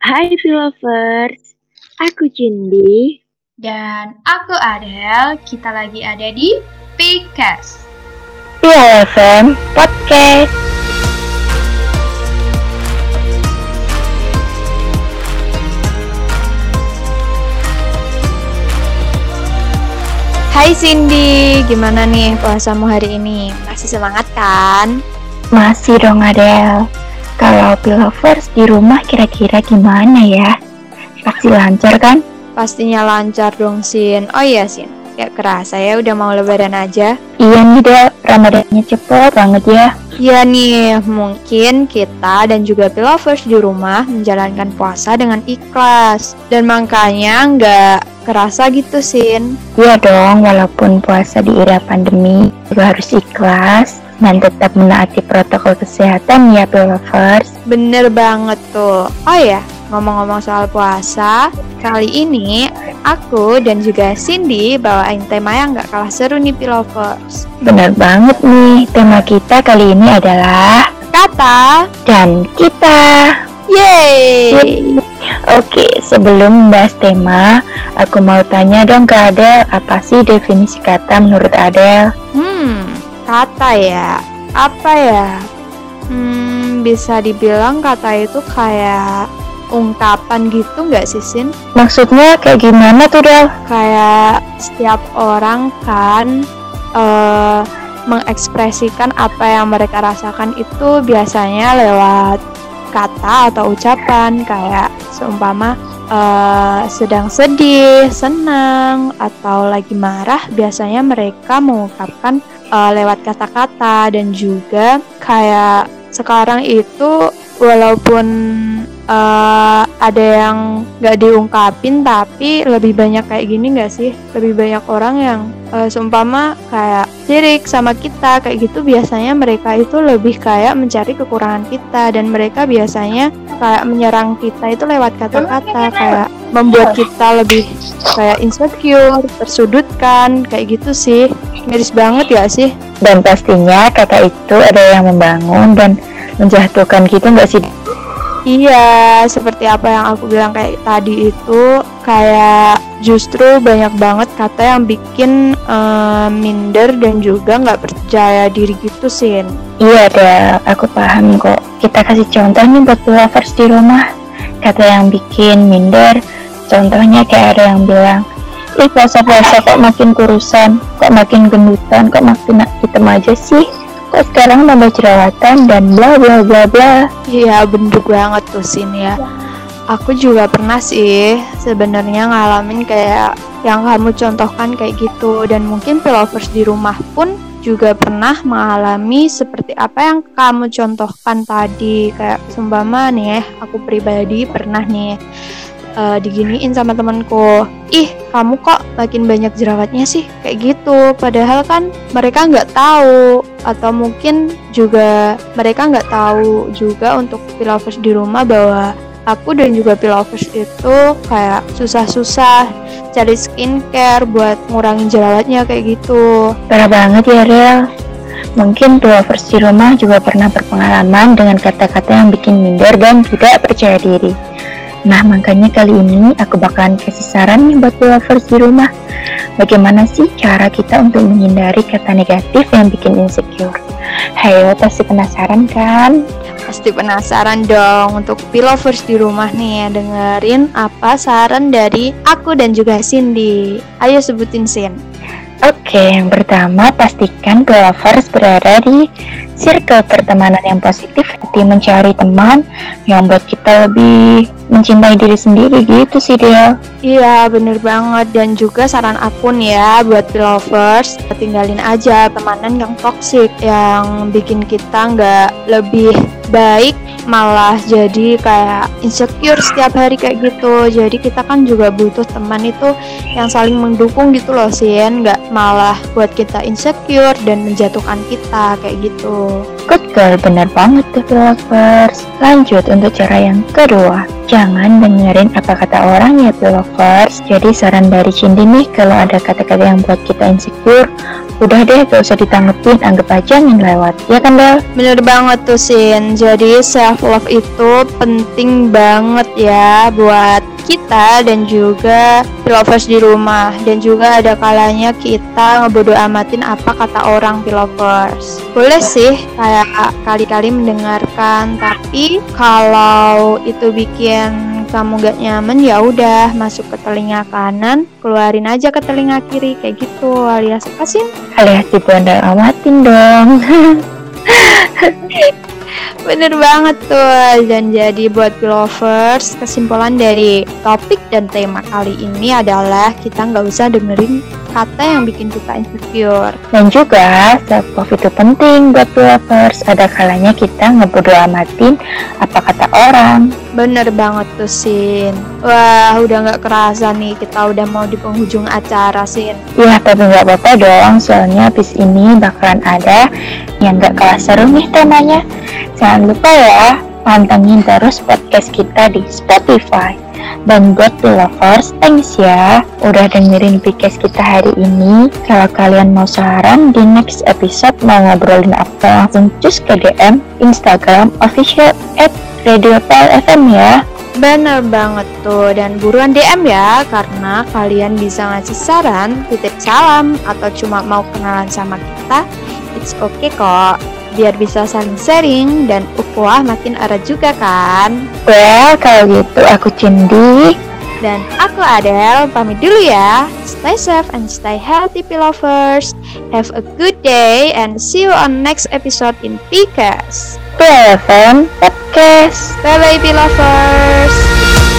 Hai Philovers, aku Cindy. Dan aku Adel, kita lagi ada di Pcast. Iya FM Podcast. Hai Cindy, gimana nih puasamu hari ini? Masih semangat kan? Masih dong Adel. Kalau Pilovers di rumah kira-kira gimana ya? Pasti lancar kan? Pastinya lancar dong Sin. Oh iya Sin, kayak kerasa ya udah mau lebaran aja. Iya nih Del, Ramadannya cepet banget ya. Iya nih, mungkin kita dan juga Pilovers di rumah menjalankan puasa dengan ikhlas. Dan makanya nggak kerasa gitu Sin. Iya dong, walaupun puasa di era pandemi juga harus ikhlas dan tetap menaati protokol kesehatan ya Pilovers. Bener banget tuh. Oh ya, ngomong-ngomong soal puasa, kali ini aku dan juga Cindy bawain tema yang nggak kalah seru nih Pilovers. Bener banget nih, tema kita kali ini adalah Kata, dan kita. yeay! Oke, sebelum membahas tema, aku mau tanya dong ke Adel, apa sih definisi kata menurut Adel? Kata ya. Apa ya? Hmm, bisa dibilang kata itu kayak ungkapan gitu nggak sih Sin? Maksudnya kayak gimana tuh Del? Kayak setiap orang kan eh mengekspresikan apa yang mereka rasakan itu biasanya lewat kata atau ucapan kayak seumpama eh, sedang sedih, senang, atau lagi marah, biasanya mereka mengungkapkan eh, lewat kata-kata dan juga kayak sekarang itu walaupun eh, ada yang nggak diungkapin tapi lebih banyak kayak gini nggak sih? Lebih banyak orang yang eh, seumpama kayak sirik sama kita kayak gitu biasanya mereka itu lebih kayak mencari kekurangan kita dan mereka biasanya kayak menyerang kita itu lewat kata-kata kayak membuat kita lebih kayak insecure, tersudutkan kayak gitu sih. Miris banget ya sih? Dan pastinya kata itu ada yang membangun dan menjatuhkan gitu nggak sih? Iya, seperti apa yang aku bilang kayak tadi itu kayak justru banyak banget kata yang bikin eh, minder dan juga nggak percaya diri gitu Sin. Iya Del, aku paham kok. Kita kasih contoh nih buat lovers di rumah. Kata yang bikin minder, contohnya kayak ada yang bilang, Ih puasa-puasa kok makin kurusan, kok makin gendutan, kok makin hitam aja sih kok sekarang nambah jerawatan dan bla bla bla bla. Iya bener banget tuh Sin ya. Aku juga pernah sih sebenarnya ngalamin kayak yang kamu contohkan kayak gitu. Dan mungkin pilovers di rumah pun juga pernah mengalami seperti apa yang kamu contohkan tadi. Kayak seumpama nih aku pribadi pernah nih eh, diginiin sama temanku. Ih kamu kok makin banyak jerawatnya sih? Kayak gitu. Padahal kan mereka nggak tahu. Atau mungkin juga mereka nggak tahu juga untuk pilovers di rumah bahwa aku dan juga pilovers itu kayak susah-susah cari skincare buat ngurangin jerawatnya kayak gitu. Parah banget ya Rel. Mungkin lovers di rumah juga pernah berpengalaman dengan kata-kata yang bikin minder dan tidak percaya diri nah makanya kali ini aku bakalan kasih saran nih buat lovers di rumah bagaimana sih cara kita untuk menghindari kata negatif yang bikin insecure Hayo pasti penasaran kan? Pasti penasaran dong untuk pilovers di rumah nih dengerin apa saran dari aku dan juga Cindy. Ayo sebutin Sin. Oke, yang pertama pastikan lovers berada di circle pertemanan yang positif seperti mencari teman yang buat kita lebih mencintai diri sendiri gitu sih dia. Iya bener banget dan juga saran aku nih ya buat pilovers tinggalin aja temanan yang toxic yang bikin kita nggak lebih baik malah jadi kayak insecure setiap hari kayak gitu jadi kita kan juga butuh teman itu yang saling mendukung gitu loh Sin nggak malah buat kita insecure dan menjatuhkan kita kayak gitu Good girl, bener banget tuh lovers. Lanjut untuk cara yang kedua. Jangan dengerin apa kata orang ya lovers. Jadi saran dari Cindy nih kalau ada kata-kata yang buat kita insecure, Udah deh, gak usah ditanggepin, anggap aja angin lewat. Ya kan, Del? Bener banget tuh Sin. Jadi self love itu penting banget ya buat kita dan juga pilovers di rumah dan juga ada kalanya kita ngebodo amatin apa kata orang pilovers boleh sih kayak kali-kali mendengarkan tapi kalau itu bikin kamu gak nyaman ya udah masuk ke telinga kanan keluarin aja ke telinga kiri kayak gitu alias apa sih? Alias dibodo amatin dong. Bener banget tuh Dan jadi buat lovers Kesimpulan dari topik dan tema kali ini adalah Kita nggak usah dengerin kata yang bikin kita insecure. Dan juga self love itu penting buat lovers. Ada kalanya kita ngebodo amatin apa kata orang. Bener banget tuh Sin. Wah udah nggak kerasa nih kita udah mau di penghujung acara Sin. Iya tapi nggak apa-apa dong. Soalnya habis ini bakalan ada yang nggak kalah seru nih temanya. Jangan lupa ya, pantengin terus podcast kita di Spotify. Dan buat lovers, thanks ya udah dengerin podcast kita hari ini. Kalau kalian mau saran di next episode mau ngobrolin apa, langsung cus ke DM Instagram official at Radio FM ya. Bener banget tuh dan buruan DM ya karena kalian bisa ngasih saran, titip salam atau cuma mau kenalan sama kita. It's okay kok biar bisa saling sharing dan ukhuwah makin erat juga kan? Well, kalau gitu aku Cindy dan aku Adele pamit dulu ya. Stay safe and stay healthy lovers. Have a good day and see you on next episode in PCAST. PLFM Podcast. Bye bye lovers.